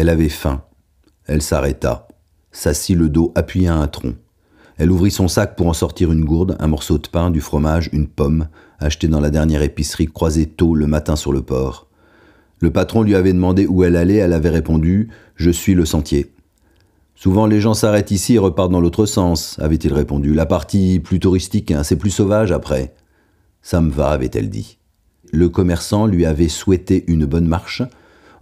Elle avait faim. Elle s'arrêta, s'assit le dos appuyé à un tronc. Elle ouvrit son sac pour en sortir une gourde, un morceau de pain, du fromage, une pomme, acheté dans la dernière épicerie croisée tôt le matin sur le port. Le patron lui avait demandé où elle allait, elle avait répondu Je suis le sentier. Souvent les gens s'arrêtent ici et repartent dans l'autre sens, avait-il répondu. La partie plus touristique, hein, c'est plus sauvage après. Ça me va, avait-elle dit. Le commerçant lui avait souhaité une bonne marche.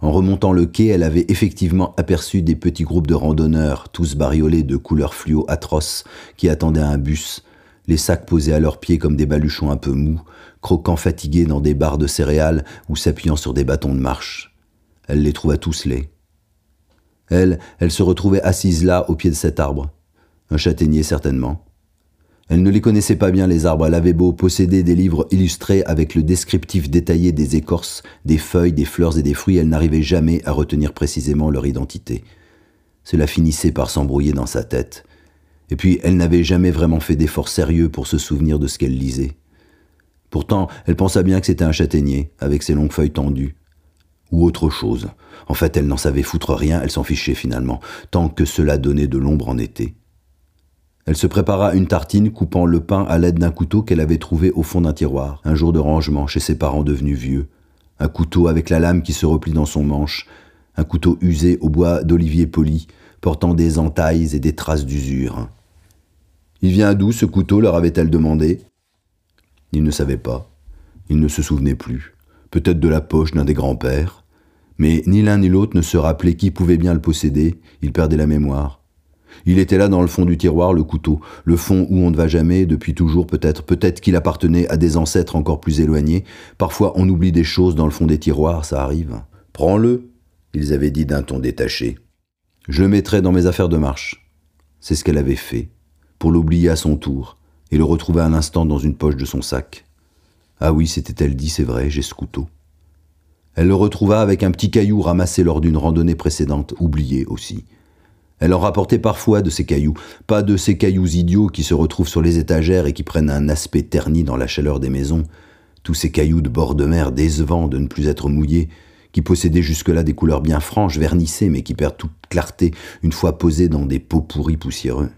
En remontant le quai, elle avait effectivement aperçu des petits groupes de randonneurs, tous bariolés de couleurs fluo atroces, qui attendaient un bus, les sacs posés à leurs pieds comme des baluchons un peu mous, croquant fatigués dans des barres de céréales ou s'appuyant sur des bâtons de marche. Elle les trouva tous laids. Elle, elle se retrouvait assise là, au pied de cet arbre. Un châtaignier certainement. Elle ne les connaissait pas bien, les arbres. Elle avait beau posséder des livres illustrés avec le descriptif détaillé des écorces, des feuilles, des fleurs et des fruits, elle n'arrivait jamais à retenir précisément leur identité. Cela finissait par s'embrouiller dans sa tête. Et puis, elle n'avait jamais vraiment fait d'efforts sérieux pour se souvenir de ce qu'elle lisait. Pourtant, elle pensa bien que c'était un châtaignier, avec ses longues feuilles tendues. Ou autre chose. En fait, elle n'en savait foutre rien, elle s'en fichait finalement, tant que cela donnait de l'ombre en été. Elle se prépara une tartine, coupant le pain à l'aide d'un couteau qu'elle avait trouvé au fond d'un tiroir, un jour de rangement chez ses parents devenus vieux. Un couteau avec la lame qui se replie dans son manche, un couteau usé au bois d'olivier poli, portant des entailles et des traces d'usure. Il vient d'où ce couteau leur avait-elle demandé? Il ne savait pas. Il ne se souvenait plus. Peut-être de la poche d'un des grands-pères. Mais ni l'un ni l'autre ne se rappelait qui pouvait bien le posséder. Il perdait la mémoire. Il était là dans le fond du tiroir, le couteau, le fond où on ne va jamais, depuis toujours peut-être, peut-être qu'il appartenait à des ancêtres encore plus éloignés. Parfois on oublie des choses dans le fond des tiroirs, ça arrive. Prends-le, ils avaient dit d'un ton détaché. Je le mettrai dans mes affaires de marche. C'est ce qu'elle avait fait, pour l'oublier à son tour, et le retrouver un instant dans une poche de son sac. Ah oui, c'était-elle dit, c'est vrai, j'ai ce couteau. Elle le retrouva avec un petit caillou ramassé lors d'une randonnée précédente, oublié aussi. Elle en rapportait parfois de ces cailloux, pas de ces cailloux idiots qui se retrouvent sur les étagères et qui prennent un aspect terni dans la chaleur des maisons, tous ces cailloux de bord de mer décevants de ne plus être mouillés, qui possédaient jusque-là des couleurs bien franches, vernissées, mais qui perdent toute clarté une fois posés dans des pots pourris poussiéreux.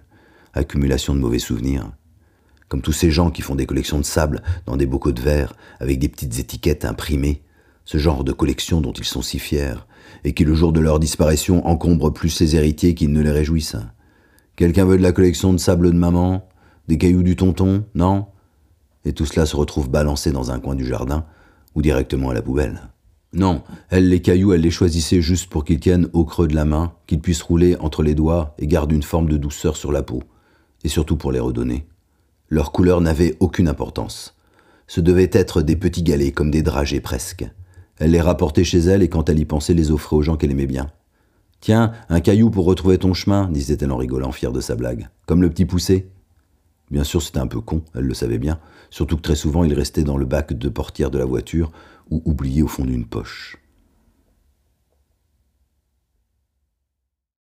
Accumulation de mauvais souvenirs. Comme tous ces gens qui font des collections de sable dans des bocaux de verre, avec des petites étiquettes imprimées, ce genre de collection dont ils sont si fiers, et qui le jour de leur disparition encombre plus ses héritiers qu'ils ne les réjouissent. Quelqu'un veut de la collection de sable de maman? Des cailloux du tonton? Non? Et tout cela se retrouve balancé dans un coin du jardin, ou directement à la poubelle. Non, elle, les cailloux, elle les choisissait juste pour qu'ils tiennent au creux de la main, qu'ils puissent rouler entre les doigts et gardent une forme de douceur sur la peau, et surtout pour les redonner. Leur couleur n'avait aucune importance. Ce devaient être des petits galets, comme des dragées presque. Elle les rapportait chez elle et quand elle y pensait, les offrait aux gens qu'elle aimait bien. Tiens, un caillou pour retrouver ton chemin, disait-elle en rigolant, fière de sa blague. Comme le petit poussé. Bien sûr, c'était un peu con, elle le savait bien, surtout que très souvent il restait dans le bac de portière de la voiture ou oublié au fond d'une poche.